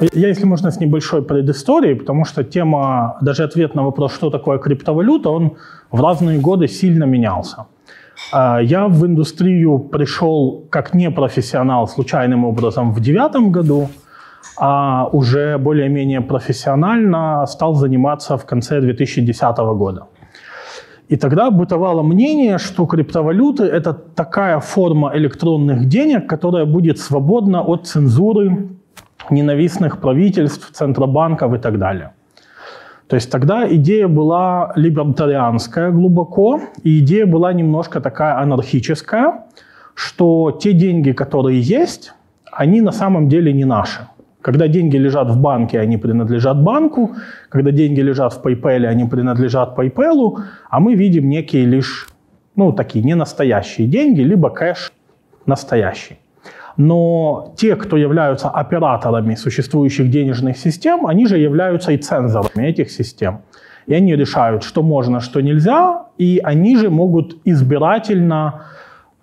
Я, если можно, с небольшой предысторией, потому что тема, даже ответ на вопрос, что такое криптовалюта, он в разные годы сильно менялся. А, я в индустрию пришел как непрофессионал случайным образом в девятом году, а уже более-менее профессионально стал заниматься в конце 2010 года. И тогда бытовало мнение, что криптовалюты – это такая форма электронных денег, которая будет свободна от цензуры ненавистных правительств, центробанков и так далее. То есть тогда идея была либертарианская глубоко, и идея была немножко такая анархическая, что те деньги, которые есть, они на самом деле не наши. Когда деньги лежат в банке, они принадлежат банку. Когда деньги лежат в PayPal, они принадлежат PayPal. А мы видим некие лишь, ну, такие не настоящие деньги, либо кэш настоящий. Но те, кто являются операторами существующих денежных систем, они же являются и цензорами этих систем. И они решают, что можно, что нельзя, и они же могут избирательно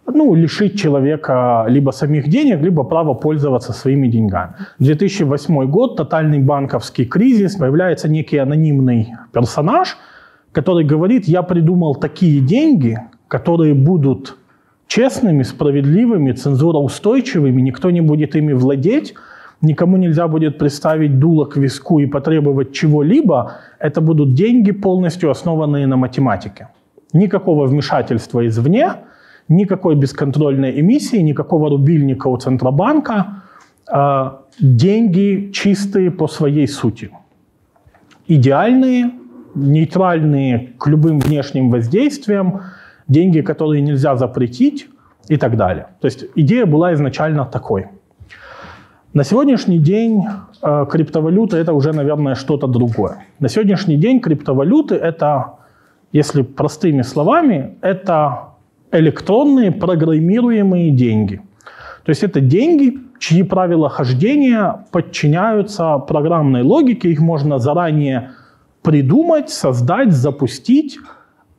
ну, лишить человека либо самих денег, либо права пользоваться своими деньгами. 2008 год, тотальный банковский кризис, появляется некий анонимный персонаж, который говорит, я придумал такие деньги, которые будут честными, справедливыми, цензуроустойчивыми, никто не будет ими владеть, никому нельзя будет представить дуло к виску и потребовать чего-либо, это будут деньги, полностью основанные на математике. Никакого вмешательства извне, никакой бесконтрольной эмиссии, никакого рубильника у Центробанка, э, деньги чистые по своей сути. Идеальные, нейтральные к любым внешним воздействиям, деньги, которые нельзя запретить и так далее. То есть идея была изначально такой. На сегодняшний день э, криптовалюта это уже, наверное, что-то другое. На сегодняшний день криптовалюты это, если простыми словами, это электронные программируемые деньги. То есть это деньги, чьи правила хождения подчиняются программной логике, их можно заранее придумать, создать, запустить,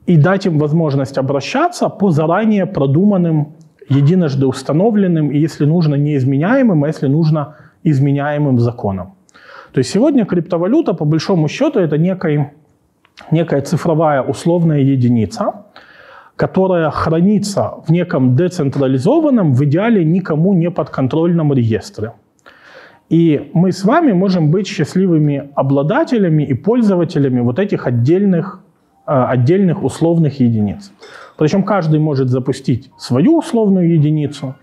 и дать им возможность обращаться по заранее продуманным, единожды установленным и, если нужно, неизменяемым, а если нужно, изменяемым законам. То есть сегодня криптовалюта, по большому счету, это некая, некая цифровая условная единица, которая хранится в неком децентрализованном, в идеале никому не подконтрольном реестре. И мы с вами можем быть счастливыми обладателями и пользователями вот этих отдельных отдельных условных единиц. Причем каждый может запустить свою условную единицу,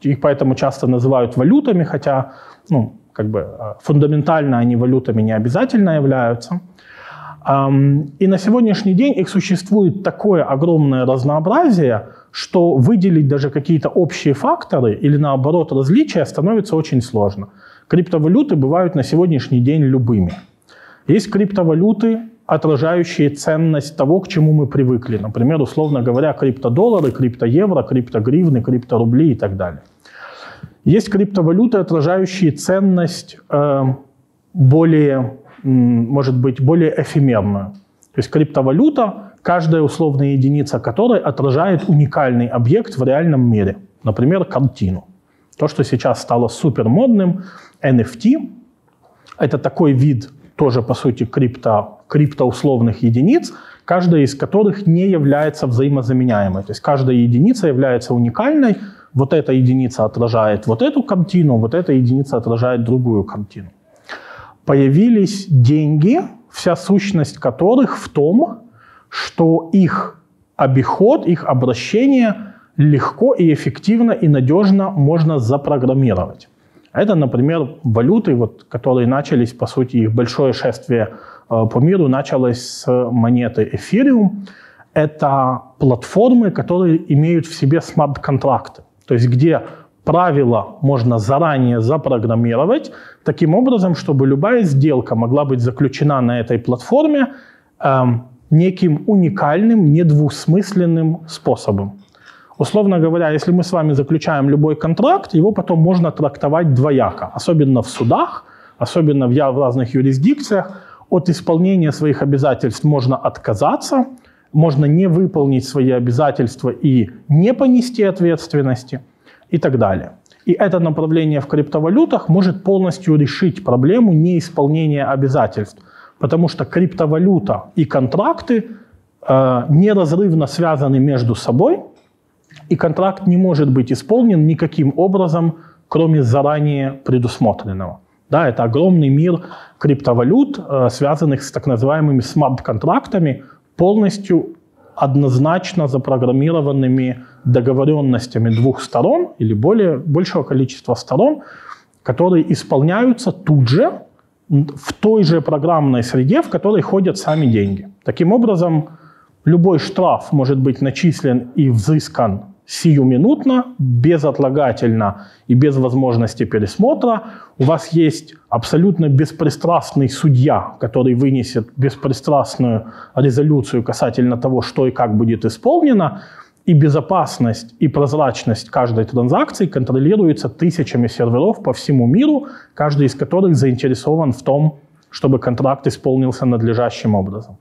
их поэтому часто называют валютами, хотя ну, как бы, э, фундаментально они валютами не обязательно являются. И на сегодняшний день их существует такое огромное разнообразие, что выделить даже какие-то общие факторы или наоборот различия становится очень сложно. Криптовалюты бывают на сегодняшний день любыми. Есть криптовалюты, отражающие ценность того, к чему мы привыкли. Например, условно говоря, криптодоллары, криптоевро, криптогривны, крипторубли и так далее. Есть криптовалюты, отражающие ценность э, более, может быть, более эфемерную. То есть криптовалюта, каждая условная единица которой отражает уникальный объект в реальном мире. Например, картину. То, что сейчас стало супер модным, NFT, это такой вид тоже, по сути, крипто, криптоусловных единиц, каждая из которых не является взаимозаменяемой. То есть каждая единица является уникальной, вот эта единица отражает вот эту картину, вот эта единица отражает другую картину. Появились деньги, вся сущность которых в том, что их обиход, их обращение легко и эффективно и надежно можно запрограммировать. Это, например, валюты, вот, которые начались, по сути, их большое шествие э, по миру началось с монеты Ethereum. Это платформы, которые имеют в себе смарт-контракты, то есть где правила можно заранее запрограммировать таким образом, чтобы любая сделка могла быть заключена на этой платформе э, неким уникальным, недвусмысленным способом. Условно говоря, если мы с вами заключаем любой контракт, его потом можно трактовать двояко, особенно в судах, особенно в разных юрисдикциях. От исполнения своих обязательств можно отказаться, можно не выполнить свои обязательства и не понести ответственности и так далее. И это направление в криптовалютах может полностью решить проблему неисполнения обязательств, потому что криптовалюта и контракты э, неразрывно связаны между собой, и контракт не может быть исполнен никаким образом, кроме заранее предусмотренного. Да, это огромный мир криптовалют, э, связанных с так называемыми смарт-контрактами, полностью однозначно запрограммированными договоренностями двух сторон или более, большего количества сторон, которые исполняются тут же в той же программной среде, в которой ходят сами деньги. Таким образом, любой штраф может быть начислен и взыскан сиюминутно, безотлагательно и без возможности пересмотра. У вас есть абсолютно беспристрастный судья, который вынесет беспристрастную резолюцию касательно того, что и как будет исполнено. И безопасность и прозрачность каждой транзакции контролируется тысячами серверов по всему миру, каждый из которых заинтересован в том, чтобы контракт исполнился надлежащим образом.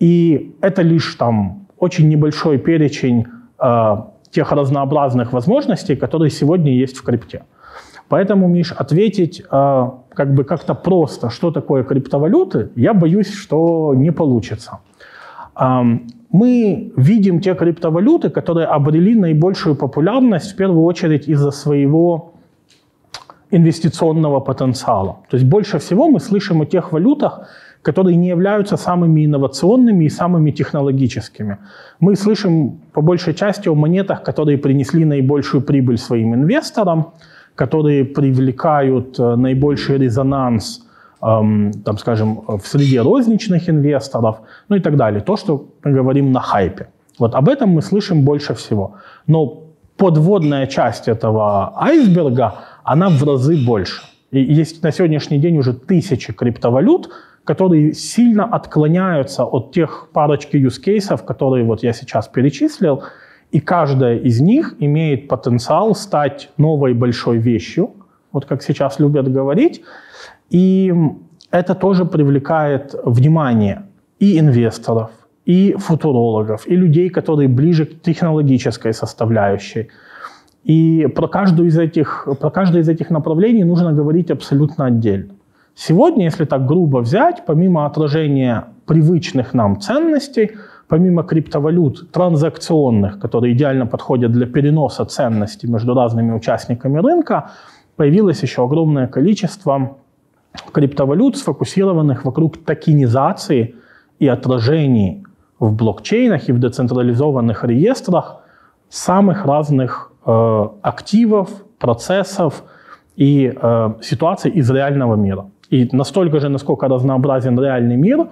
И это лишь там очень небольшой перечень э, тех разнообразных возможностей, которые сегодня есть в крипте. Поэтому, Миш, ответить э, как бы как-то просто, что такое криптовалюты, я боюсь, что не получится. Э, мы видим те криптовалюты, которые обрели наибольшую популярность в первую очередь из-за своего инвестиционного потенциала. То есть больше всего мы слышим о тех валютах, которые не являются самыми инновационными и самыми технологическими. Мы слышим по большей части о монетах, которые принесли наибольшую прибыль своим инвесторам, которые привлекают э, наибольший резонанс, эм, там, скажем, в среде розничных инвесторов, ну и так далее. То, что мы говорим на хайпе. Вот об этом мы слышим больше всего. Но подводная часть этого айсберга, она в разы больше. И есть на сегодняшний день уже тысячи криптовалют, которые сильно отклоняются от тех парочки use cases, которые вот я сейчас перечислил, и каждая из них имеет потенциал стать новой большой вещью, вот как сейчас любят говорить, и это тоже привлекает внимание и инвесторов, и футурологов, и людей, которые ближе к технологической составляющей. И про, каждую из этих, про каждое из этих направлений нужно говорить абсолютно отдельно. Сегодня, если так грубо взять, помимо отражения привычных нам ценностей, помимо криптовалют транзакционных, которые идеально подходят для переноса ценностей между разными участниками рынка, появилось еще огромное количество криптовалют, сфокусированных вокруг токенизации и отражений в блокчейнах и в децентрализованных реестрах самых разных э, активов, процессов и э, ситуаций из реального мира. И настолько же, насколько разнообразен реальный мир,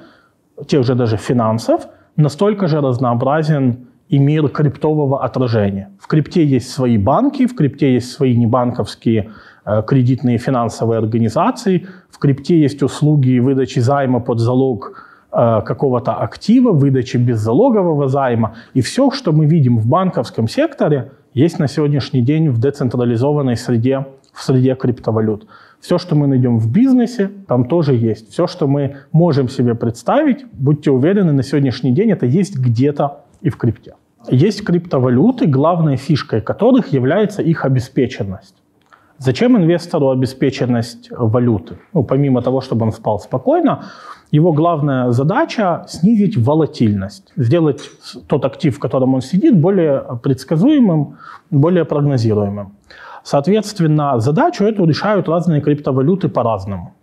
тех же даже финансов, настолько же разнообразен и мир криптового отражения. В крипте есть свои банки, в крипте есть свои небанковские э, кредитные финансовые организации, в крипте есть услуги выдачи займа под залог какого-то актива, выдачи беззалогового займа. И все, что мы видим в банковском секторе, есть на сегодняшний день в децентрализованной среде, в среде криптовалют. Все, что мы найдем в бизнесе, там тоже есть. Все, что мы можем себе представить, будьте уверены, на сегодняшний день это есть где-то и в крипте. Есть криптовалюты, главной фишкой которых является их обеспеченность. Зачем инвестору обеспеченность валюты? Ну, помимо того, чтобы он спал спокойно, его главная задача – снизить волатильность, сделать тот актив, в котором он сидит, более предсказуемым, более прогнозируемым. Соответственно, задачу эту решают разные криптовалюты по-разному.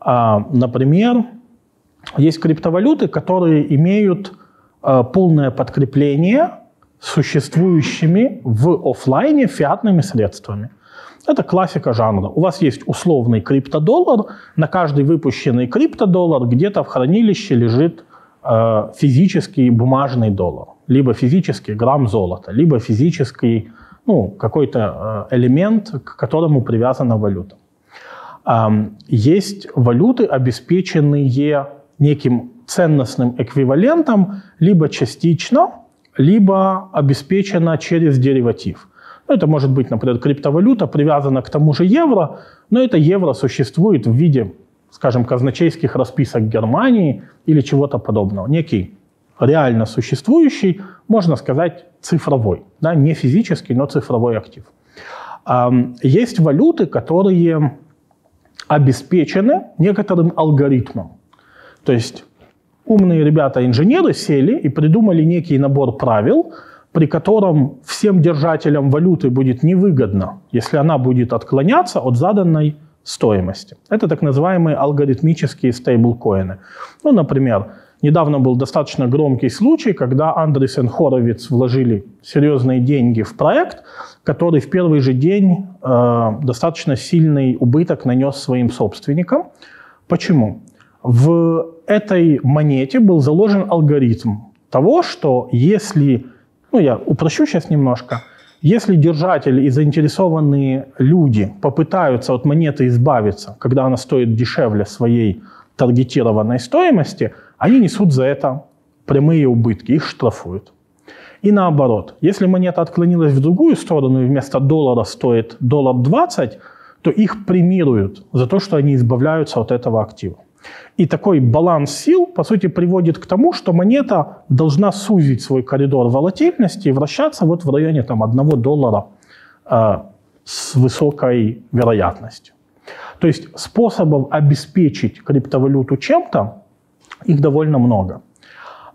А, например, есть криптовалюты, которые имеют а, полное подкрепление существующими в офлайне фиатными средствами. Это классика жанра. У вас есть условный криптодоллар, на каждый выпущенный криптодоллар где-то в хранилище лежит э, физический бумажный доллар, либо физический грамм золота, либо физический ну, какой-то э, элемент, к которому привязана валюта. Есть валюты, обеспеченные неким ценностным эквивалентом либо частично, либо обеспечена через дериватив. Ну, это может быть, например, криптовалюта привязана к тому же евро, но это евро существует в виде, скажем, казначейских расписок Германии или чего-то подобного. Некий реально существующий, можно сказать, цифровой, да, не физический, но цифровой актив. Есть валюты, которые обеспечены некоторым алгоритмом. То есть умные ребята-инженеры сели и придумали некий набор правил, при котором всем держателям валюты будет невыгодно, если она будет отклоняться от заданной стоимости. Это так называемые алгоритмические стейблкоины. Ну, например, недавно был достаточно громкий случай, когда Андресен и Хоровиц вложили серьезные деньги в проект, который в первый же день э, достаточно сильный убыток нанес своим собственникам. Почему? В этой монете был заложен алгоритм того, что если, ну я упрощу сейчас немножко, если держатели и заинтересованные люди попытаются от монеты избавиться, когда она стоит дешевле своей таргетированной стоимости, они несут за это прямые убытки, их штрафуют. И наоборот, если монета отклонилась в другую сторону и вместо доллара стоит доллар 20, то их премируют за то, что они избавляются от этого актива. И такой баланс сил, по сути, приводит к тому, что монета должна сузить свой коридор волатильности и вращаться вот в районе там, 1 доллара э, с высокой вероятностью. То есть способов обеспечить криптовалюту чем-то, их довольно много.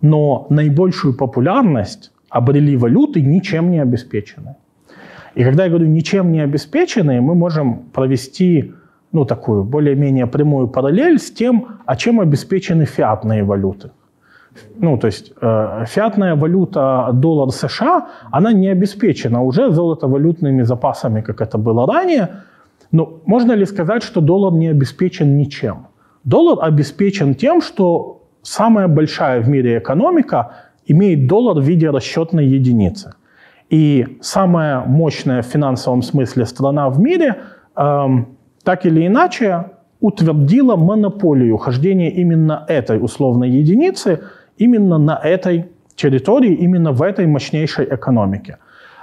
Но наибольшую популярность обрели валюты ничем не обеспеченные. И когда я говорю ничем не обеспеченные, мы можем провести ну, такую более-менее прямую параллель с тем, а чем обеспечены фиатные валюты. Ну, то есть э, фиатная валюта доллар США, она не обеспечена уже золотовалютными запасами, как это было ранее. Но можно ли сказать, что доллар не обеспечен ничем? Доллар обеспечен тем, что самая большая в мире экономика имеет доллар в виде расчетной единицы. И самая мощная в финансовом смысле страна в мире эм, так или иначе утвердила монополию хождения именно этой условной единицы именно на этой территории, именно в этой мощнейшей экономике.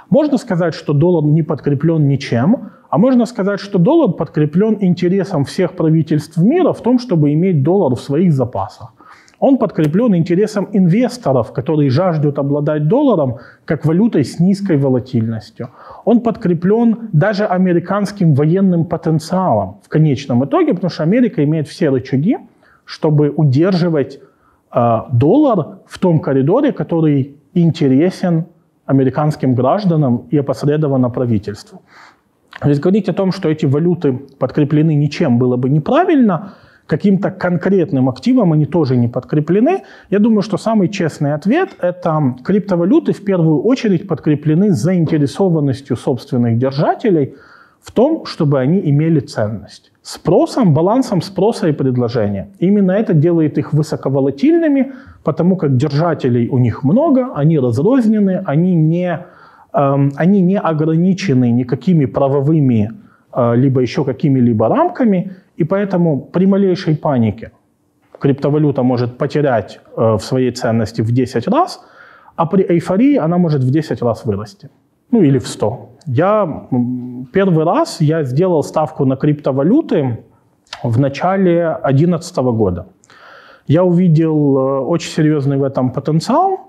Можно сказать, что доллар не подкреплен ничем, а можно сказать, что доллар подкреплен интересом всех правительств мира в том, чтобы иметь доллар в своих запасах. Он подкреплен интересом инвесторов, которые жаждут обладать долларом как валютой с низкой волатильностью. Он подкреплен даже американским военным потенциалом в конечном итоге, потому что Америка имеет все рычаги, чтобы удерживать э, доллар в том коридоре, который интересен американским гражданам и опосредованно правительству. То есть говорить о том, что эти валюты подкреплены ничем, было бы неправильно – каким-то конкретным активом они тоже не подкреплены. Я думаю, что самый честный ответ – это криптовалюты в первую очередь подкреплены заинтересованностью собственных держателей в том, чтобы они имели ценность. Спросом, балансом спроса и предложения. Именно это делает их высоковолатильными, потому как держателей у них много, они разрознены, они не, э, они не ограничены никакими правовыми э, либо еще какими-либо рамками, и поэтому при малейшей панике криптовалюта может потерять э, в своей ценности в 10 раз, а при эйфории она может в 10 раз вырасти. Ну или в 100. Я первый раз я сделал ставку на криптовалюты в начале 2011 года. Я увидел э, очень серьезный в этом потенциал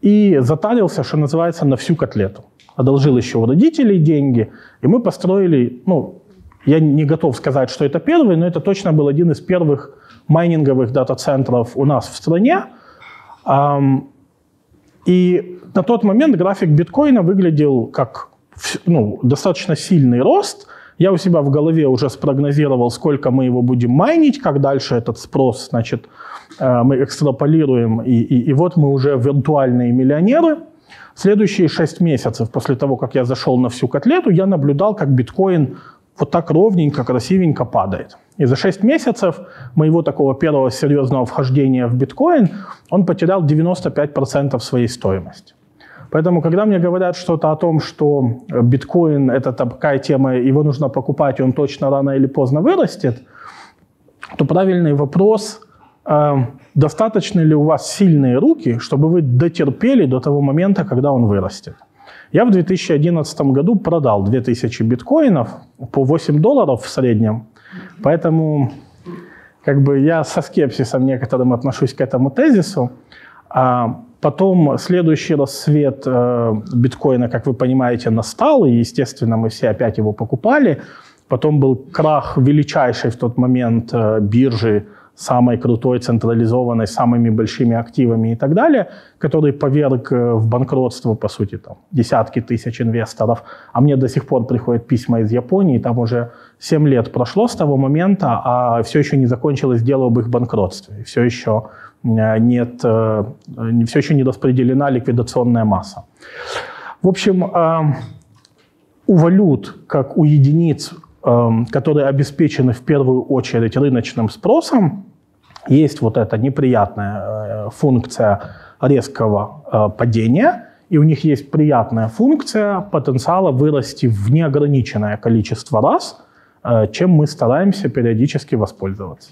и затарился, что называется, на всю котлету. Одолжил еще у родителей деньги, и мы построили, ну, я не готов сказать, что это первый, но это точно был один из первых майнинговых дата-центров у нас в стране. И на тот момент график биткоина выглядел как ну, достаточно сильный рост. Я у себя в голове уже спрогнозировал, сколько мы его будем майнить, как дальше этот спрос, значит, э, мы экстраполируем, и, и, и вот мы уже виртуальные миллионеры. Следующие шесть месяцев после того, как я зашел на всю котлету, я наблюдал, как биткоин вот так ровненько, красивенько падает. И за 6 месяцев моего такого первого серьезного вхождения в биткоин он потерял 95% своей стоимости. Поэтому, когда мне говорят что-то о том, что биткоин – это такая тема, его нужно покупать, и он точно рано или поздно вырастет, то правильный вопрос э, – достаточно ли у вас сильные руки, чтобы вы дотерпели до того момента, когда он вырастет. Я в 2011 году продал 2000 биткоинов по 8 долларов в среднем. Поэтому как бы я со скепсисом некоторым отношусь к этому тезису. А, Потом следующий рассвет э, биткоина, как вы понимаете, настал, и, естественно, мы все опять его покупали. Потом был крах величайшей в тот момент э, биржи самой крутой, централизованной, самыми большими активами и так далее, который поверг э, в банкротство, по сути, там, десятки тысяч инвесторов. А мне до сих пор приходят письма из Японии, там уже 7 лет прошло с того момента, а все еще не закончилось дело об их банкротстве. Все еще э, нет, э, все еще не распределена ликвидационная масса. В общем, у валют, как у единиц которые обеспечены в первую очередь рыночным спросом, есть вот эта неприятная э, функция резкого э, падения, и у них есть приятная функция потенциала вырасти в неограниченное количество раз, э, чем мы стараемся периодически воспользоваться.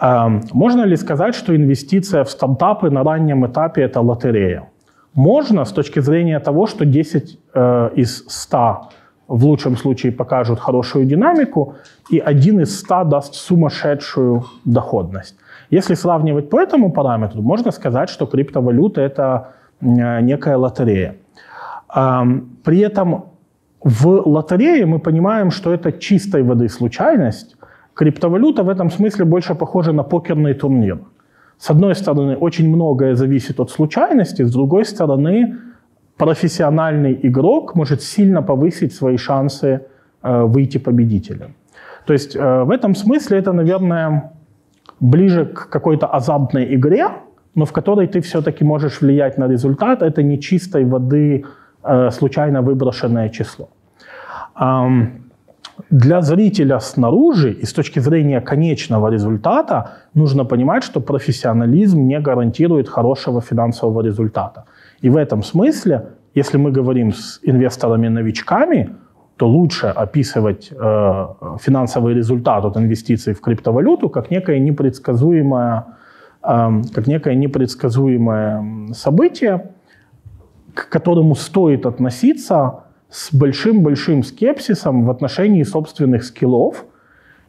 Эм, можно ли сказать, что инвестиция в стартапы на раннем этапе – это лотерея? Можно с точки зрения того, что 10 из 100 в лучшем случае покажут хорошую динамику, и один из ста даст сумасшедшую доходность. Если сравнивать по этому параметру, можно сказать, что криптовалюта – это некая лотерея. При этом в лотерее мы понимаем, что это чистой воды случайность. Криптовалюта в этом смысле больше похожа на покерный турнир. С одной стороны, очень многое зависит от случайности, с другой стороны, профессиональный игрок может сильно повысить свои шансы э, выйти победителем. То есть э, в этом смысле это, наверное, ближе к какой-то азартной игре, но в которой ты все-таки можешь влиять на результат. Это не чистой воды э, случайно выброшенное число. Эм, для зрителя снаружи и с точки зрения конечного результата нужно понимать, что профессионализм не гарантирует хорошего финансового результата. И в этом смысле, если мы говорим с инвесторами-новичками, то лучше описывать э, финансовый результат от инвестиций в криптовалюту как некое непредсказуемое, э, как некое непредсказуемое событие, к которому стоит относиться с большим-большим скепсисом в отношении собственных скиллов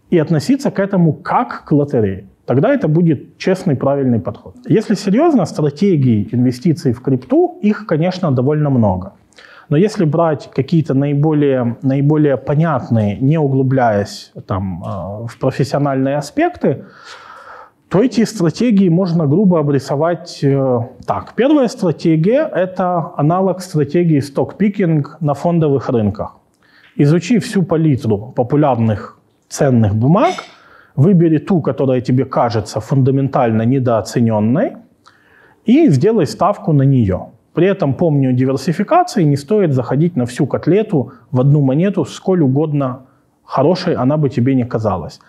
и относиться к этому как к лотерее. Тогда это будет честный, правильный подход. Если серьезно, стратегий инвестиций в крипту, их, конечно, довольно много. Но если брать какие-то наиболее, наиболее понятные, не углубляясь там, э, в профессиональные аспекты, то эти стратегии можно грубо обрисовать э, так. Первая стратегия – это аналог стратегии стокпикинг на фондовых рынках. Изучи всю палитру популярных ценных бумаг – Выбери ту, которая тебе кажется фундаментально недооцененной, и сделай ставку на нее. При этом помни о диверсификации, не стоит заходить на всю котлету в одну монету, сколь угодно хорошей она бы тебе не казалась.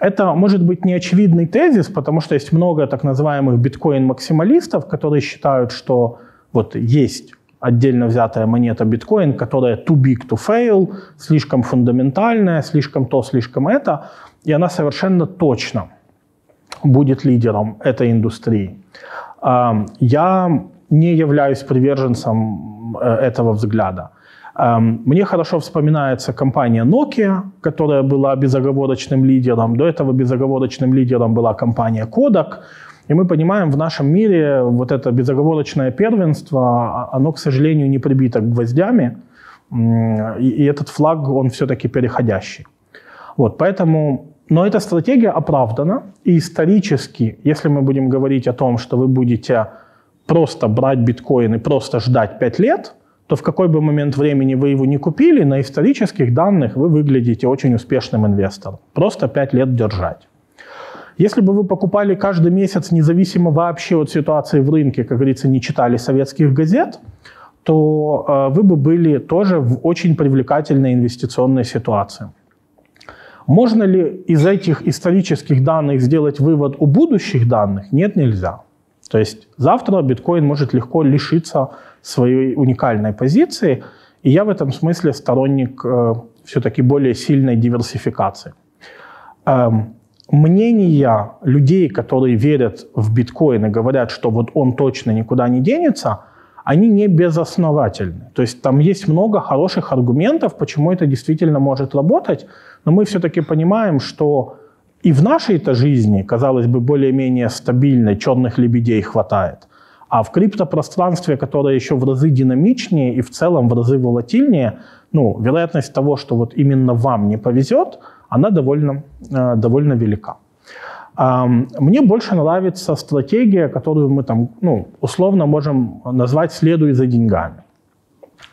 Это может быть неочевидный тезис, потому что есть много так называемых биткоин-максималистов, которые считают, что вот есть отдельно взятая монета биткоин, которая too big to fail, слишком фундаментальная, слишком то, слишком это и она совершенно точно будет лидером этой индустрии. Я не являюсь приверженцем э, этого взгляда. Мне хорошо вспоминается компания Nokia, которая была безоговорочным лидером. До этого безоговорочным лидером была компания Kodak. И мы понимаем, в нашем мире вот это безоговорочное первенство, а, оно, к сожалению, не прибито гвоздями. И этот флаг, он все-таки переходящий. Вот, поэтому но эта стратегия оправдана, и исторически, если мы будем говорить о том, что вы будете просто брать биткоин и просто ждать 5 лет, то в какой бы момент времени вы его не купили, на исторических данных вы выглядите очень успешным инвестором. Просто 5 лет держать. Если бы вы покупали каждый месяц, независимо вообще от ситуации в рынке, как говорится, не читали советских газет, то э, вы бы были тоже в очень привлекательной инвестиционной ситуации. Можно ли из этих исторических данных сделать вывод о будущих данных? Нет, нельзя. То есть завтра биткоин может легко лишиться своей уникальной позиции, и я в этом смысле сторонник э, все-таки более сильной диверсификации. Эм, мнения людей, которые верят в биткоин и говорят, что вот он точно никуда не денется, они не безосновательны. То есть там есть много хороших аргументов, почему это действительно может работать, но мы все-таки понимаем, что и в нашей-то жизни, казалось бы, более-менее стабильной черных лебедей хватает. А в криптопространстве, которое еще в разы динамичнее и в целом в разы волатильнее, ну, вероятность того, что вот именно вам не повезет, она довольно, э, довольно велика. Мне больше нравится стратегия, которую мы там, ну, условно можем назвать «следуй за деньгами».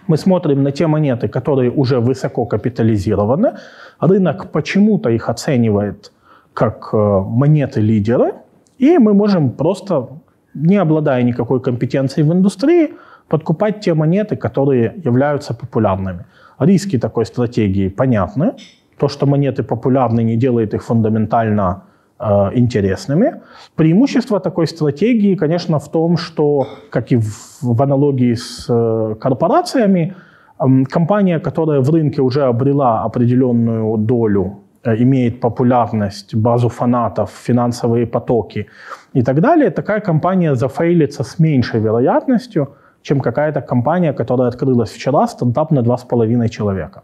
Мы смотрим на те монеты, которые уже высоко капитализированы. Рынок почему-то их оценивает как э, монеты-лидеры, и мы можем просто, не обладая никакой компетенцией в индустрии, подкупать те монеты, которые являются популярными. Риски такой стратегии понятны. То, что монеты популярны, не делает их фундаментально интересными. Преимущество такой стратегии, конечно, в том, что, как и в, в аналогии с э, корпорациями, э, компания, которая в рынке уже обрела определенную долю, э, имеет популярность, базу фанатов, финансовые потоки и так далее, такая компания зафейлится с меньшей вероятностью, чем какая-то компания, которая открылась вчера, стартап на 2,5 человека.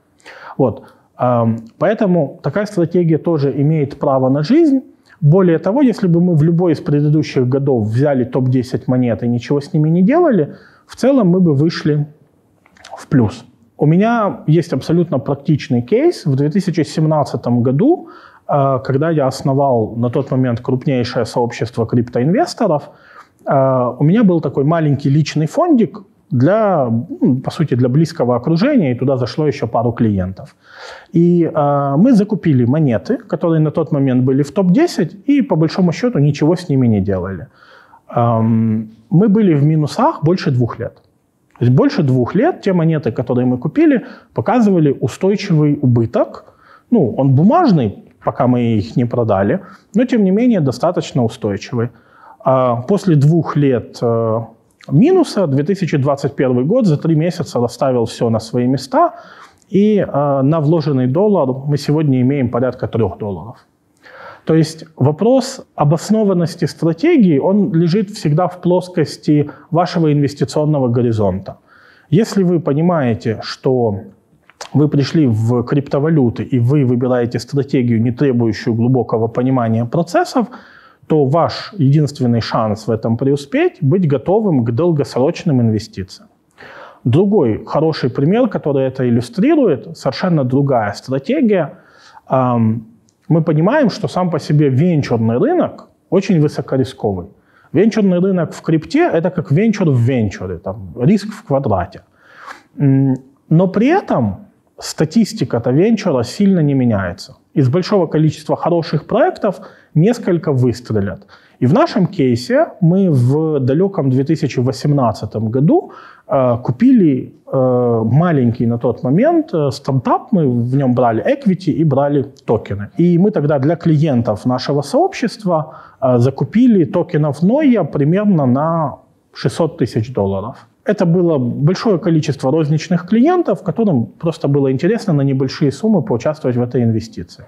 Вот. Эм, поэтому такая стратегия тоже имеет право на жизнь, более того, если бы мы в любой из предыдущих годов взяли топ-10 монет и ничего с ними не делали, в целом мы бы вышли в плюс. У меня есть абсолютно практичный кейс. В 2017 году, э, когда я основал на тот момент крупнейшее сообщество криптоинвесторов, э, у меня был такой маленький личный фондик, для, по сути, для близкого окружения, и туда зашло еще пару клиентов. И э, мы закупили монеты, которые на тот момент были в топ-10, и по большому счету ничего с ними не делали. Эм, мы были в минусах больше двух лет. То есть больше двух лет те монеты, которые мы купили, показывали устойчивый убыток. Ну, он бумажный, пока мы их не продали, но тем не менее достаточно устойчивый. А после двух лет э, минуса 2021 год за три месяца расставил все на свои места, и э, на вложенный доллар мы сегодня имеем порядка 3 долларов. То есть вопрос обоснованности стратегии, он лежит всегда в плоскости вашего инвестиционного горизонта. Если вы понимаете, что вы пришли в криптовалюты и вы выбираете стратегию, не требующую глубокого понимания процессов, то ваш единственный шанс в этом преуспеть – быть готовым к долгосрочным инвестициям. Другой хороший пример, который это иллюстрирует, совершенно другая стратегия. Мы понимаем, что сам по себе венчурный рынок очень высокорисковый. Венчурный рынок в крипте – это как венчур в венчуре, там, риск в квадрате. Но при этом статистика-то венчура сильно не меняется. Из большого количества хороших проектов – несколько выстрелят. И в нашем кейсе мы в далеком 2018 году э, купили э, маленький на тот момент э, стартап, мы в нем брали equity и брали токены. И мы тогда для клиентов нашего сообщества закупили токенов Noia примерно на 600 тысяч долларов. Это было большое количество розничных клиентов, которым просто было интересно на небольшие суммы поучаствовать в этой инвестиции.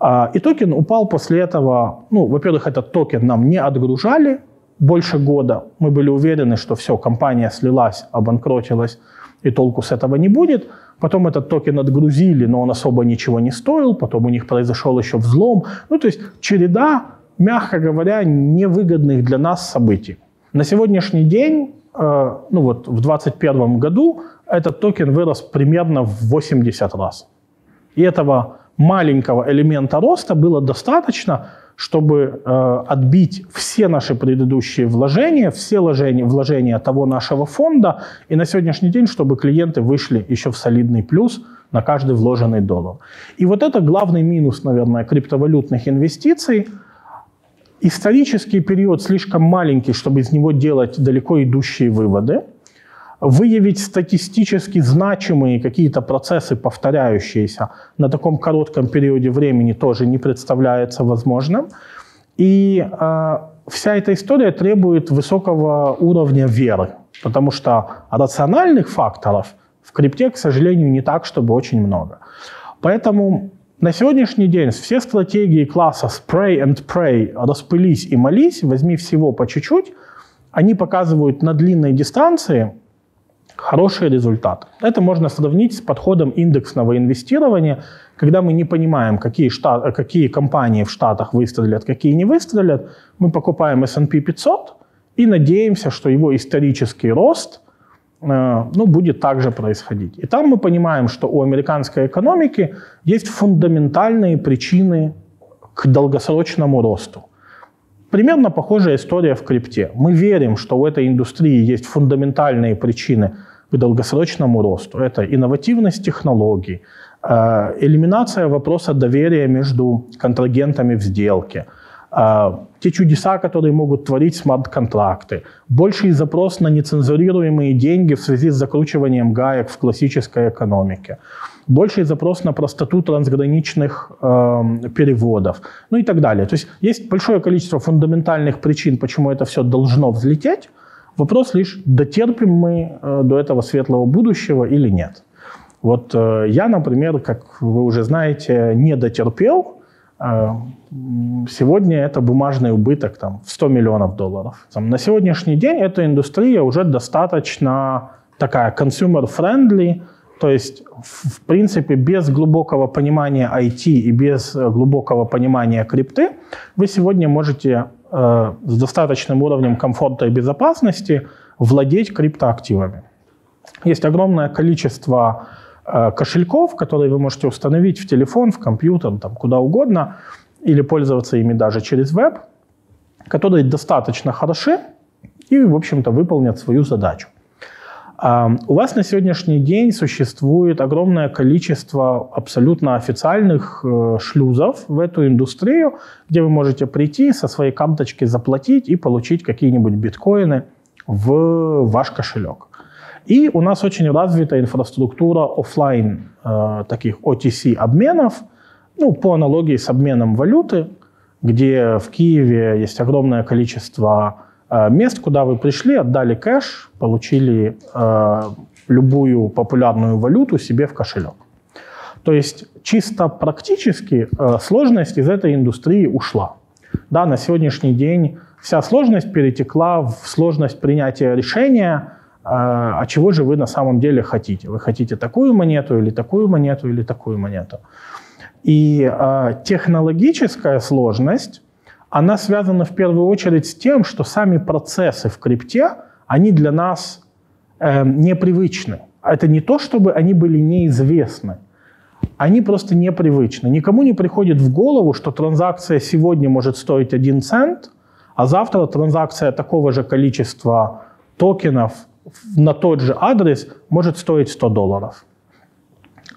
А, и токен упал после этого. Ну, во-первых, этот токен нам не отгружали больше года. Мы были уверены, что все, компания слилась, обанкротилась, и толку с этого не будет. Потом этот токен отгрузили, но он особо ничего не стоил. Потом у них произошел еще взлом. Ну, то есть череда, мягко говоря, невыгодных для нас событий. На сегодняшний день, ну вот в 2021 году, этот токен вырос примерно в 80 раз. И этого маленького элемента роста было достаточно, чтобы э, отбить все наши предыдущие вложения, все вложения, вложения того нашего фонда, и на сегодняшний день, чтобы клиенты вышли еще в солидный плюс на каждый вложенный доллар. И вот это главный минус, наверное, криптовалютных инвестиций. Исторический период слишком маленький, чтобы из него делать далеко идущие выводы – выявить статистически значимые какие-то процессы, повторяющиеся на таком коротком периоде времени тоже не представляется возможным. И э, вся эта история требует высокого уровня веры, потому что рациональных факторов в крипте, к сожалению, не так, чтобы очень много. Поэтому на сегодняшний день все стратегии класса spray and pray, распылись и молись, возьми всего по чуть-чуть, они показывают на длинной дистанции – хороший результат. Это можно сравнить с подходом индексного инвестирования, когда мы не понимаем, какие, штат, какие компании в Штатах выстрелят, какие не выстрелят. Мы покупаем S&P 500 и надеемся, что его исторический рост ну, будет также происходить. И там мы понимаем, что у американской экономики есть фундаментальные причины к долгосрочному росту. Примерно похожая история в крипте. Мы верим, что у этой индустрии есть фундаментальные причины к долгосрочному росту. Это инновативность технологий, э, элиминация вопроса доверия между контрагентами в сделке, э, те чудеса, которые могут творить смарт-контракты, больший запрос на нецензурируемые деньги в связи с закручиванием гаек в классической экономике – больший запрос на простоту трансграничных э, переводов, ну и так далее. То есть есть большое количество фундаментальных причин, почему это все должно взлететь. Вопрос лишь, дотерпим мы э, до этого светлого будущего или нет. Вот э, я, например, как вы уже знаете, не дотерпел. Э, сегодня это бумажный убыток там, в 100 миллионов долларов. Там, на сегодняшний день эта индустрия уже достаточно такая consumer-friendly, то есть, в принципе, без глубокого понимания IT и без э, глубокого понимания крипты вы сегодня можете э, с достаточным уровнем комфорта и безопасности владеть криптоактивами. Есть огромное количество кошельков, которые вы можете установить в телефон, в компьютер, там, куда угодно, или пользоваться ими даже через веб, которые достаточно хороши и, в общем-то, выполнят свою задачу. У вас на сегодняшний день существует огромное количество абсолютно официальных э, шлюзов в эту индустрию, где вы можете прийти со своей карточки заплатить и получить какие-нибудь биткоины в ваш кошелек. И у нас очень развита инфраструктура офлайн э, таких OTC обменов, ну, по аналогии с обменом валюты, где в Киеве есть огромное количество Э, мест, куда вы пришли, отдали кэш, получили э, любую популярную валюту себе в кошелек. То есть чисто практически э, сложность из этой индустрии ушла. Да, на сегодняшний день вся сложность перетекла в сложность принятия решения, э, а чего же вы на самом деле хотите. Вы хотите такую монету или такую монету или такую монету. И э, технологическая сложность она связана в первую очередь с тем, что сами процессы в крипте, они для нас э, непривычны. Это не то, чтобы они были неизвестны. Они просто непривычны. Никому не приходит в голову, что транзакция сегодня может стоить 1 цент, а завтра транзакция такого же количества токенов на тот же адрес может стоить 100 долларов.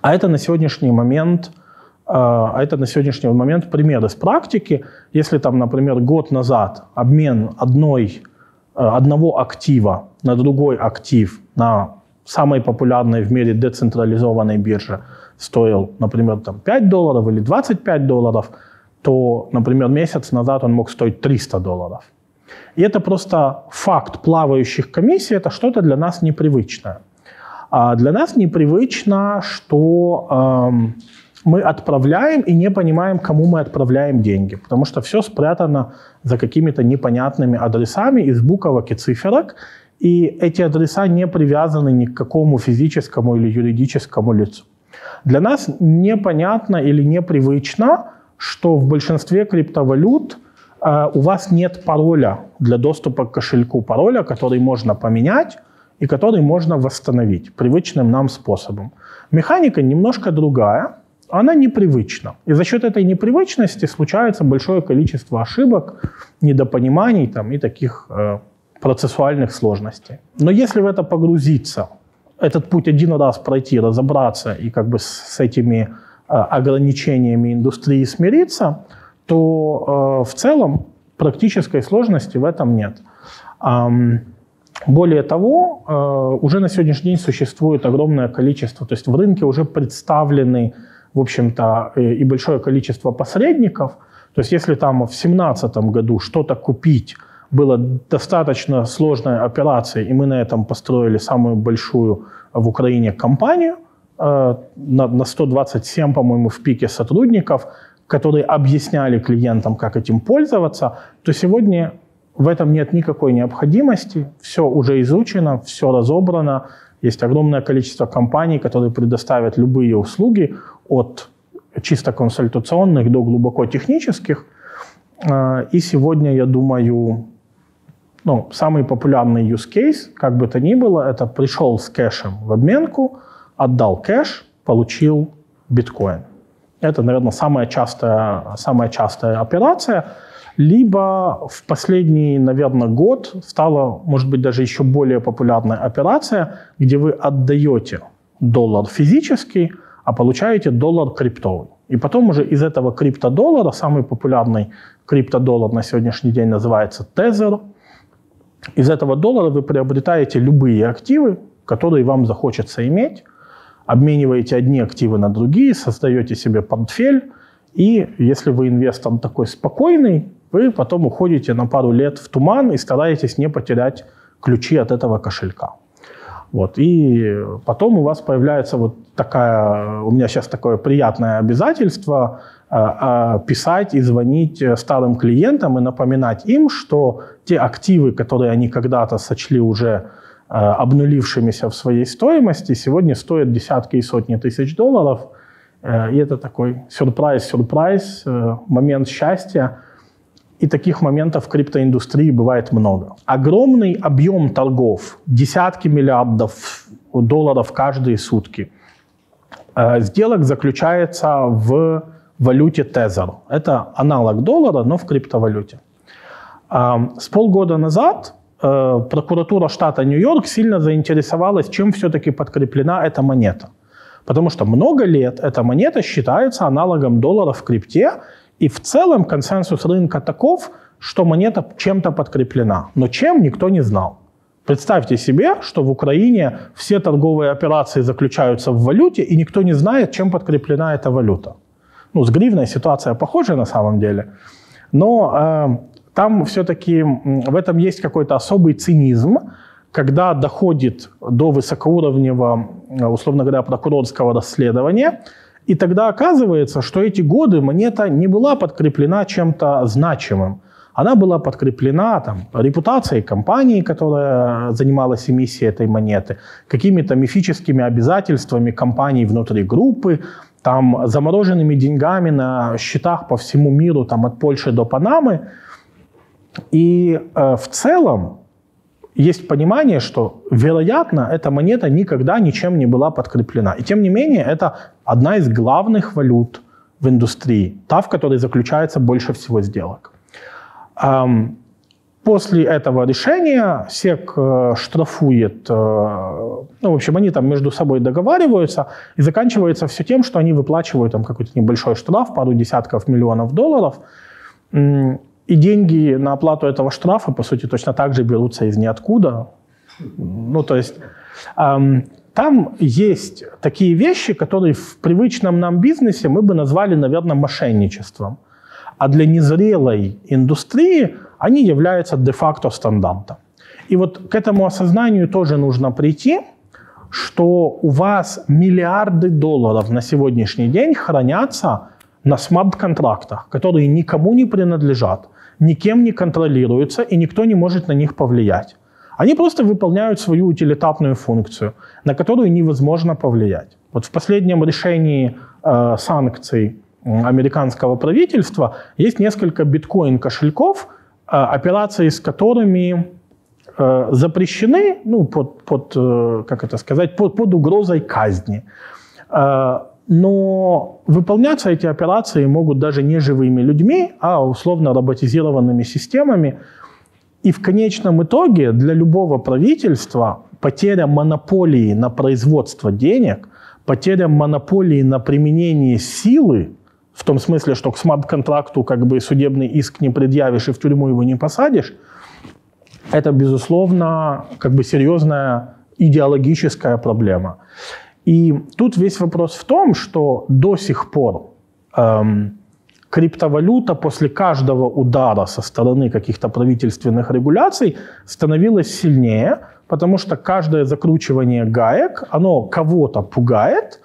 А это на сегодняшний момент – а, а это на сегодняшний момент пример из практики. Если там, например, год назад обмен одной, э, одного актива на другой актив на самой популярной в мире децентрализованной бирже стоил, например, там 5 долларов или 25 долларов, то, например, месяц назад он мог стоить 300 долларов. И это просто факт плавающих комиссий, это что-то для нас непривычное. А для нас непривычно, что эм, мы отправляем и не понимаем, кому мы отправляем деньги, потому что все спрятано за какими-то непонятными адресами из буквок и циферок, и эти адреса не привязаны ни к какому физическому или юридическому лицу. Для нас непонятно или непривычно, что в большинстве криптовалют у вас нет пароля для доступа к кошельку, пароля, который можно поменять и который можно восстановить привычным нам способом. Механика немножко другая, она непривычна. И за счет этой непривычности случается большое количество ошибок, недопониманий там, и таких э, процессуальных сложностей. Но если в это погрузиться, этот путь один раз пройти, разобраться и как бы с этими э, ограничениями индустрии смириться, то э, в целом практической сложности в этом нет. Более того, э, уже на сегодняшний день существует огромное количество, то есть в рынке уже представлены в общем-то, и большое количество посредников. То есть если там в 2017 году что-то купить было достаточно сложной операцией, и мы на этом построили самую большую в Украине компанию, э, на 127, по-моему, в пике сотрудников, которые объясняли клиентам, как этим пользоваться, то сегодня в этом нет никакой необходимости, все уже изучено, все разобрано, есть огромное количество компаний, которые предоставят любые услуги от чисто консультационных до глубоко технических. А, и сегодня, я думаю, ну, самый популярный use case, как бы то ни было, это пришел с кэшем в обменку, отдал кэш, получил биткоин. Это, наверное, самая частая, самая частая операция. Либо в последний, наверное, год стала, может быть, даже еще более популярная операция, где вы отдаете доллар физический, а получаете доллар криптовый. И потом уже из этого криптодоллара, самый популярный криптодоллар на сегодняшний день называется Tether, из этого доллара вы приобретаете любые активы, которые вам захочется иметь, обмениваете одни активы на другие, создаете себе портфель, и если вы инвестор такой спокойный, вы потом уходите на пару лет в туман и стараетесь не потерять ключи от этого кошелька. Вот. И потом у вас появляется вот такая, у меня сейчас такое приятное обязательство э, э, писать и звонить старым клиентам и напоминать им, что те активы, которые они когда-то сочли уже обнулившимися в своей стоимости, сегодня стоят десятки и сотни тысяч долларов. И это такой сюрприз-сюрприз, момент счастья, и таких моментов в криптоиндустрии бывает много. Огромный объем торгов, десятки миллиардов долларов каждые сутки. Э, сделок заключается в валюте Tether. Это аналог доллара, но в криптовалюте. Э, с полгода назад э, прокуратура штата Нью-Йорк сильно заинтересовалась, чем все-таки подкреплена эта монета. Потому что много лет эта монета считается аналогом доллара в крипте, и в целом консенсус рынка таков, что монета чем-то подкреплена. Но чем, никто не знал. Представьте себе, что в Украине все торговые операции заключаются в валюте, и никто не знает, чем подкреплена эта валюта. Ну, с гривной ситуация похожа на самом деле, но э, там все-таки в этом есть какой-то особый цинизм, когда доходит до высокоуровневого, э, условно говоря, прокурорского расследования, и тогда оказывается, что эти годы монета не была подкреплена чем-то значимым. Она была подкреплена там, репутацией компании, которая занималась эмиссией этой монеты, какими-то мифическими обязательствами компаний внутри группы, там, замороженными деньгами на счетах по всему миру, там, от Польши до Панамы. И э, в целом есть понимание, что, вероятно, эта монета никогда ничем не была подкреплена. И тем не менее, это одна из главных валют в индустрии, та, в которой заключается больше всего сделок. После этого решения СЕК э, штрафует, э, ну, в общем, они там между собой договариваются, и заканчивается все тем, что они выплачивают там какой-то небольшой штраф, пару десятков миллионов долларов, и деньги на оплату этого штрафа, по сути, точно так же берутся из ниоткуда. Ну, то есть эм, там есть такие вещи, которые в привычном нам бизнесе мы бы назвали, наверное, мошенничеством. А для незрелой индустрии они являются де-факто стандартом. И вот к этому осознанию тоже нужно прийти, что у вас миллиарды долларов на сегодняшний день хранятся на смарт-контрактах, которые никому не принадлежат, никем не контролируются и никто не может на них повлиять. Они просто выполняют свою утилитарную функцию, на которую невозможно повлиять. Вот в последнем решении э, санкций американского правительства есть несколько биткоин-кошельков, э, операции с которыми э, запрещены ну, под, под, э, как это сказать, под, под угрозой казни. Э, но выполняться эти операции могут даже не живыми людьми, а условно роботизированными системами. И в конечном итоге для любого правительства потеря монополии на производство денег, потеря монополии на применение силы, в том смысле, что к смарт-контракту как бы судебный иск не предъявишь и в тюрьму его не посадишь, это, безусловно, как бы серьезная идеологическая проблема. И тут весь вопрос в том, что до сих пор эм, криптовалюта после каждого удара со стороны каких-то правительственных регуляций становилась сильнее, потому что каждое закручивание гаек, оно кого-то пугает,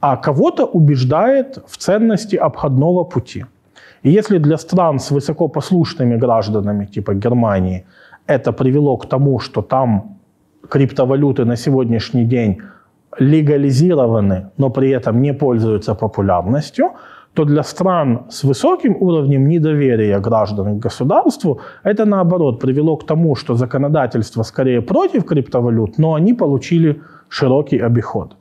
а кого-то убеждает в ценности обходного пути. И если для стран с высокопослушными гражданами, типа Германии, это привело к тому, что там криптовалюты на сегодняшний день легализированы, но при этом не пользуются популярностью, то для стран с высоким уровнем недоверия граждан к государству это наоборот привело к тому, что законодательство скорее против криптовалют, но они получили широкий обиход.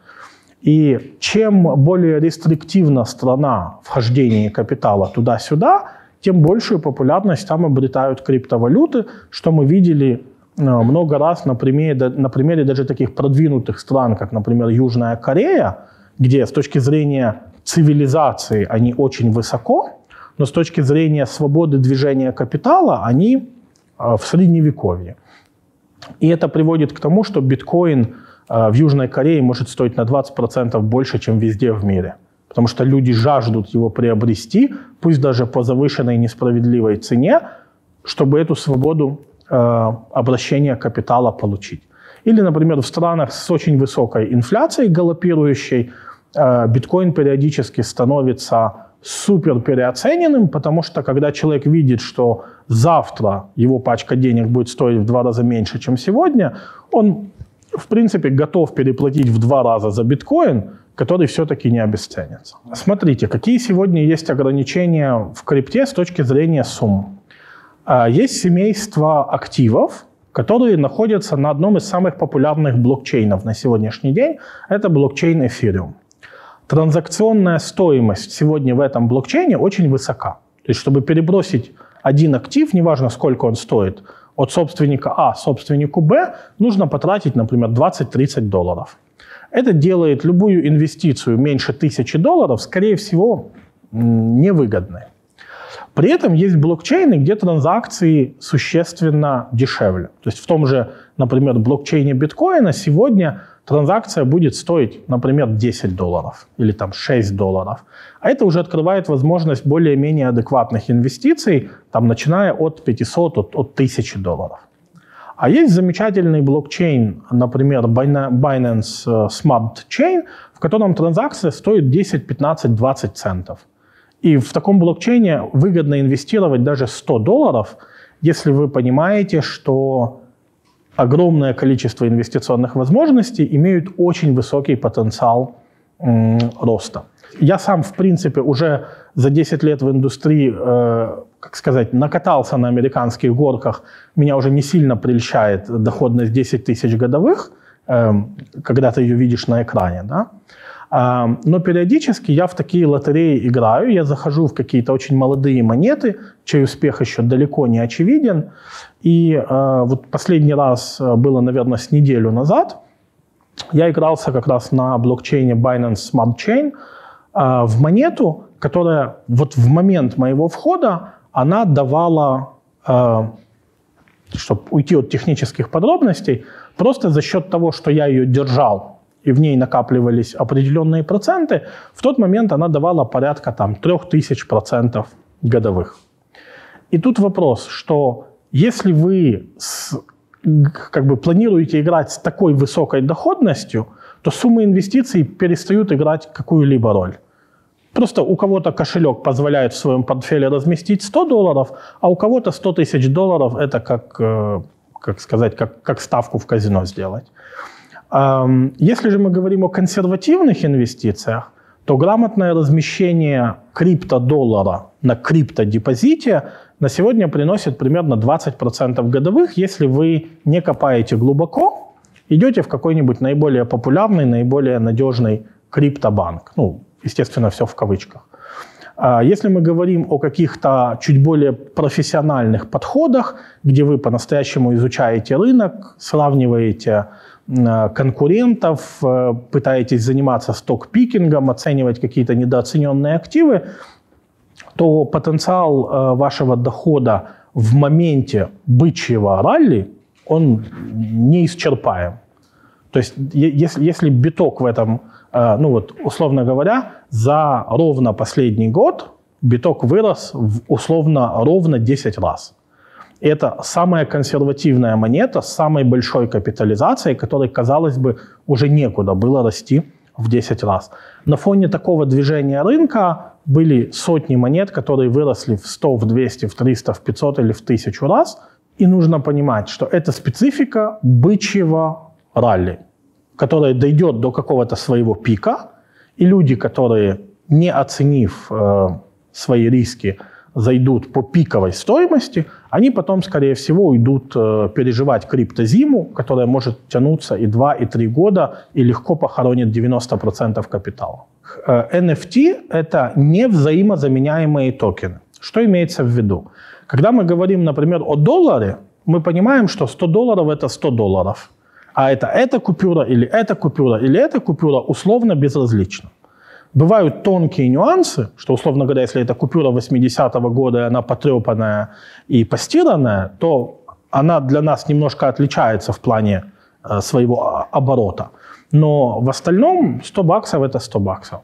И чем более рестриктивна страна вхождения капитала туда-сюда, тем большую популярность там обретают криптовалюты, что мы видели много раз на примере, на примере даже таких продвинутых стран, как, например, Южная Корея, где с точки зрения цивилизации они очень высоко, но с точки зрения свободы движения капитала они э, в средневековье. И это приводит к тому, что биткоин э, в Южной Корее может стоить на 20% больше, чем везде в мире. Потому что люди жаждут его приобрести, пусть даже по завышенной несправедливой цене, чтобы эту свободу э, обращения капитала получить. Или, например, в странах с очень высокой инфляцией галопирующей, э, биткоин периодически становится супер переоцененным, потому что когда человек видит, что завтра его пачка денег будет стоить в два раза меньше, чем сегодня, он, в принципе, готов переплатить в два раза за биткоин, который все-таки не обесценится. Смотрите, какие сегодня есть ограничения в крипте с точки зрения сумм. А, есть семейство активов, которые находятся на одном из самых популярных блокчейнов на сегодняшний день. Это блокчейн Ethereum. Транзакционная стоимость сегодня в этом блокчейне очень высока. То есть, чтобы перебросить один актив, неважно сколько он стоит, от собственника А собственнику Б, нужно потратить, например, 20-30 долларов. Это делает любую инвестицию меньше тысячи долларов, скорее всего, невыгодной. При этом есть блокчейны, где транзакции существенно дешевле. То есть в том же, например, блокчейне биткоина сегодня транзакция будет стоить, например, 10 долларов или там 6 долларов. А это уже открывает возможность более-менее адекватных инвестиций, там, начиная от 500, от, от 1000 долларов. А есть замечательный блокчейн, например, Binance э, Smart Chain, в котором транзакция стоит 10, 15, 20 центов. И в таком блокчейне выгодно инвестировать даже 100 долларов, если вы понимаете, что огромное количество инвестиционных возможностей имеют очень высокий потенциал роста. Я сам, в принципе, уже за 10 лет в индустрии, э, как сказать, накатался на американских горках. Меня уже не сильно прельщает доходность 10 тысяч годовых, э, когда ты ее видишь на экране. Да? Э, но периодически я в такие лотереи играю, я захожу в какие-то очень молодые монеты, чей успех еще далеко не очевиден. И э, вот последний раз э, было, наверное, с неделю назад. Я игрался как раз на блокчейне Binance Smart Chain – а, в монету, которая вот в момент моего входа, она давала, а, чтобы уйти от технических подробностей, просто за счет того, что я ее держал, и в ней накапливались определенные проценты, в тот момент она давала порядка там 3000 процентов годовых. И тут вопрос, что если вы с, как бы планируете играть с такой высокой доходностью, то суммы инвестиций перестают играть какую-либо роль. Просто у кого-то кошелек позволяет в своем портфеле разместить 100 долларов, а у кого-то 100 тысяч долларов это как, э, как сказать, как, как ставку в казино сделать. Если же мы говорим о консервативных инвестициях, то грамотное размещение криптодоллара на криптодепозите на сегодня приносит примерно 20% годовых, если вы не копаете глубоко, идете в какой-нибудь наиболее популярный, наиболее надежный криптобанк. Ну, естественно, все в кавычках. А если мы говорим о каких-то чуть более профессиональных подходах, где вы по-настоящему изучаете рынок, сравниваете конкурентов, э, пытаетесь заниматься сток-пикингом, оценивать какие-то недооцененные активы, то потенциал э, вашего дохода в моменте бычьего ралли, он неисчерпаем. То есть если, если биток в этом ну вот, условно говоря, за ровно последний год биток вырос в условно ровно 10 раз. Это самая консервативная монета с самой большой капитализацией, которой, казалось бы, уже некуда было расти в 10 раз. На фоне такого движения рынка были сотни монет, которые выросли в 100, в 200, в 300, в 500 или в 1000 раз. И нужно понимать, что это специфика бычьего ралли которая дойдет до какого-то своего пика, и люди, которые не оценив э, свои риски, зайдут по пиковой стоимости, они потом, скорее всего, уйдут э, переживать криптозиму, которая может тянуться и 2, и 3 года, и легко похоронит 90% капитала. Э, NFT – это невзаимозаменяемые токены. Что имеется в виду? Когда мы говорим, например, о долларе, мы понимаем, что 100 долларов – это 100 долларов. А это эта купюра или эта купюра или эта купюра условно безразлично. Бывают тонкие нюансы, что, условно говоря, если это купюра 80-го года, и она потрепанная и постиранная, то она для нас немножко отличается в плане э, своего оборота. Но в остальном 100 баксов – это 100 баксов.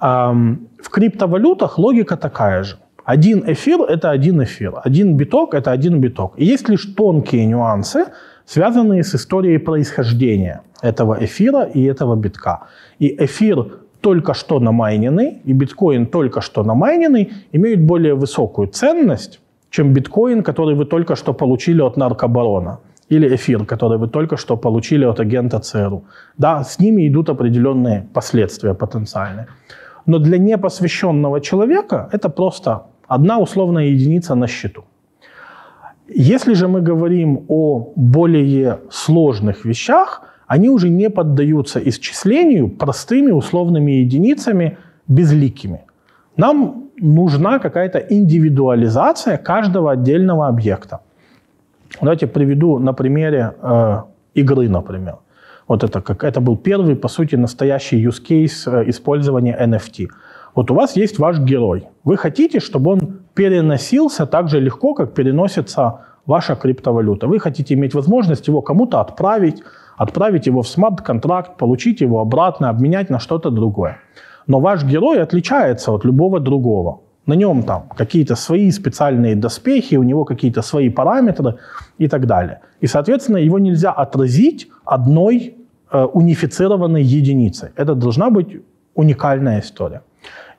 В криптовалютах логика такая же. Один эфир – это один эфир, один биток – это один биток. И есть лишь тонкие нюансы, связанные с историей происхождения этого эфира и этого битка. И эфир только что намайненный и биткоин только что намайненный имеют более высокую ценность, чем биткоин, который вы только что получили от наркобарона или эфир, который вы только что получили от агента ЦРУ. Да, с ними идут определенные последствия потенциальные. Но для непосвященного человека это просто одна условная единица на счету. Если же мы говорим о более сложных вещах, они уже не поддаются исчислению простыми условными единицами, безликими. Нам нужна какая-то индивидуализация каждого отдельного объекта. Давайте приведу на примере э, игры, например. Вот это, как, это был первый, по сути, настоящий use case э, использования NFT. Вот у вас есть ваш герой. Вы хотите, чтобы он переносился так же легко, как переносится ваша криптовалюта. Вы хотите иметь возможность его кому-то отправить, отправить его в смарт-контракт, получить его обратно, обменять на что-то другое. Но ваш герой отличается от любого другого. На нем там какие-то свои специальные доспехи, у него какие-то свои параметры и так далее. И, соответственно, его нельзя отразить одной э, унифицированной единицей. Это должна быть уникальная история.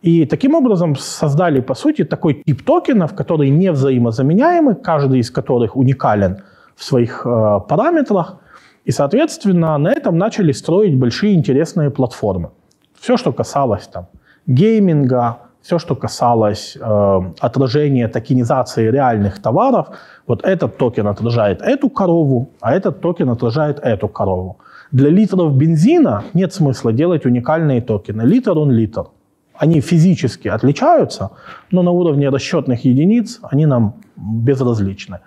И таким образом создали, по сути, такой тип токенов, который не взаимозаменяемый, каждый из которых уникален в своих э, параметрах. И, соответственно, на этом начали строить большие интересные платформы. Все, что касалось там гейминга, все, что касалось э, отражения токенизации реальных товаров, вот этот токен отражает эту корову, а этот токен отражает эту корову. Для литров бензина нет смысла делать уникальные токены. Литр он литр. Они физически отличаются, но на уровне расчетных единиц они нам безразличны.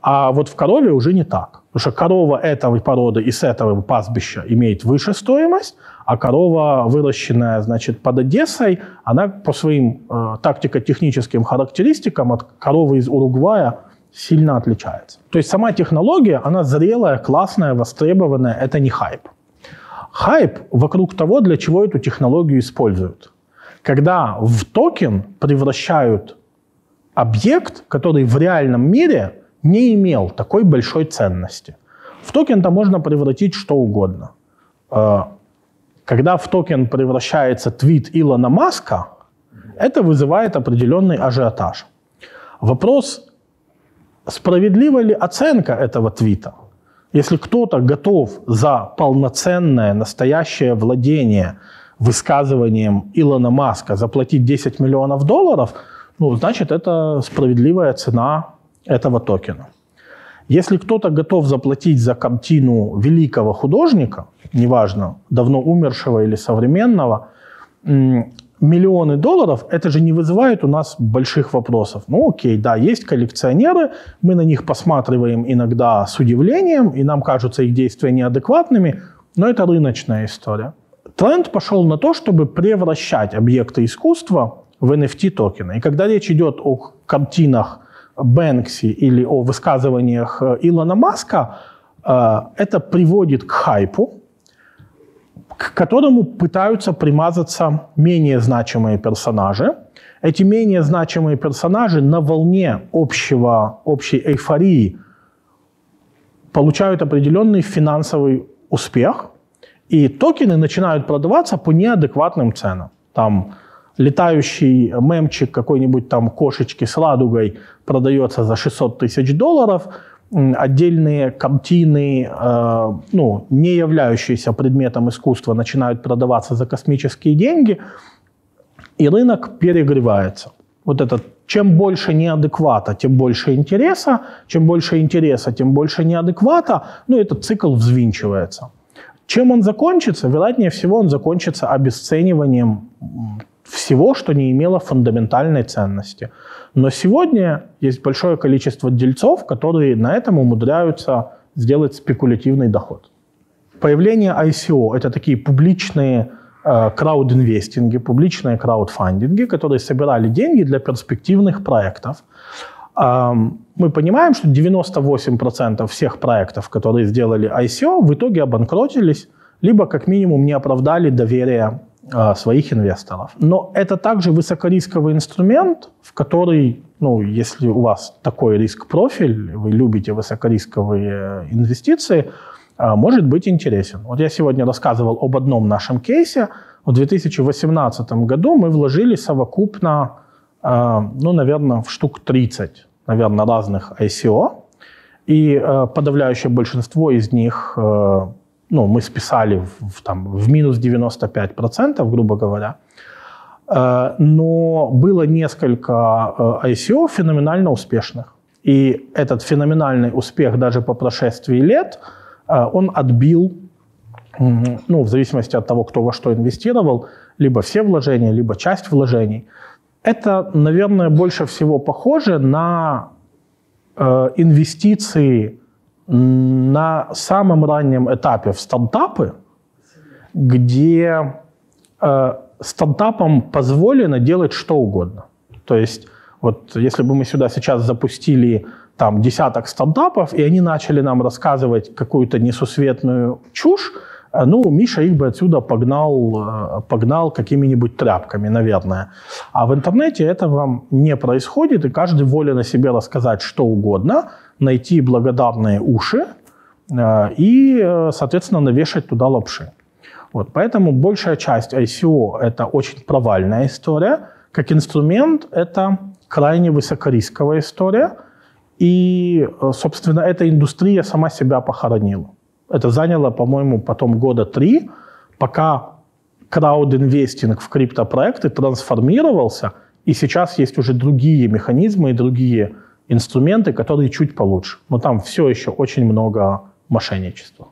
А вот в корове уже не так. Потому что корова этой породы и с этого пастбища имеет выше стоимость, а корова, выращенная значит, под Одессой, она по своим э, тактико-техническим характеристикам от коровы из Уругвая сильно отличается. То есть сама технология, она зрелая, классная, востребованная, это не хайп. Хайп вокруг того, для чего эту технологию используют. Когда в токен превращают объект, который в реальном мире не имел такой большой ценности. В токен-то можно превратить что угодно. Э, когда в токен превращается твит Илона Маска, это вызывает определенный ажиотаж. Вопрос, справедлива ли оценка этого твита? Если кто-то готов за полноценное, настоящее владение высказыванием Илона Маска заплатить 10 миллионов долларов, ну, значит, это справедливая цена этого токена. Если кто-то готов заплатить за картину великого художника, неважно, давно умершего или современного, миллионы долларов, это же не вызывает у нас больших вопросов. Ну окей, да, есть коллекционеры, мы на них посматриваем иногда с удивлением, и нам кажутся их действия неадекватными, но это рыночная история. Тренд пошел на то, чтобы превращать объекты искусства в NFT токены. И когда речь идет о картинах Бэнкси или о высказываниях э, Илона Маска, э, это приводит к хайпу, к которому пытаются примазаться менее значимые персонажи. Эти менее значимые персонажи на волне общего, общей эйфории получают определенный финансовый успех, и токены начинают продаваться по неадекватным ценам. Там летающий мемчик какой-нибудь там кошечки с радугой продается за 600 тысяч долларов, отдельные картины, э, ну, не являющиеся предметом искусства, начинают продаваться за космические деньги. и рынок перегревается. Вот это чем больше неадеквата, тем больше интереса, чем больше интереса, тем больше неадеквата, ну, этот цикл взвинчивается. Чем он закончится? Вероятнее всего, он закончится обесцениванием всего, что не имело фундаментальной ценности. Но сегодня есть большое количество дельцов, которые на этом умудряются сделать спекулятивный доход. Появление ICO – это такие публичные э, краудинвестинги, публичные краудфандинги, которые собирали деньги для перспективных проектов. Мы понимаем, что 98% всех проектов, которые сделали ICO, в итоге обанкротились, либо как минимум не оправдали доверие э, своих инвесторов. Но это также высокорисковый инструмент, в который, ну, если у вас такой риск-профиль, вы любите высокорисковые инвестиции – а, может быть интересен. Вот я сегодня рассказывал об одном нашем кейсе. В 2018 году мы вложили совокупно, а, ну, наверное, в штук 30, наверное, разных ICO. И а, подавляющее большинство из них ну, мы списали в, там, в минус 95%, грубо говоря. Но было несколько ICO феноменально успешных. И этот феноменальный успех даже по прошествии лет – а, он отбил, ну, в зависимости от того, кто во что инвестировал, либо все вложения, либо часть вложений. Это, наверное, больше всего похоже на э, инвестиции на самом раннем этапе в стартапы, где э, стартапам позволено делать что угодно. То есть, вот если бы мы сюда сейчас запустили там десяток стартапов, и они начали нам рассказывать какую-то несусветную чушь, ну, Миша их бы отсюда погнал, э, погнал какими-нибудь тряпками, наверное. А в интернете этого не происходит, и каждый волен о себе рассказать что угодно, найти благодарные уши э, и, соответственно, навешать туда лапши. Вот, поэтому большая часть ICO – это очень провальная история. Как инструмент это крайне высокорисковая история – и, э, собственно, эта индустрия сама себя похоронила. Это заняло, по-моему, потом года три, пока краудинвестинг в криптопроекты трансформировался, и сейчас есть уже другие механизмы и другие инструменты, которые чуть получше. Но там все еще очень много мошенничества.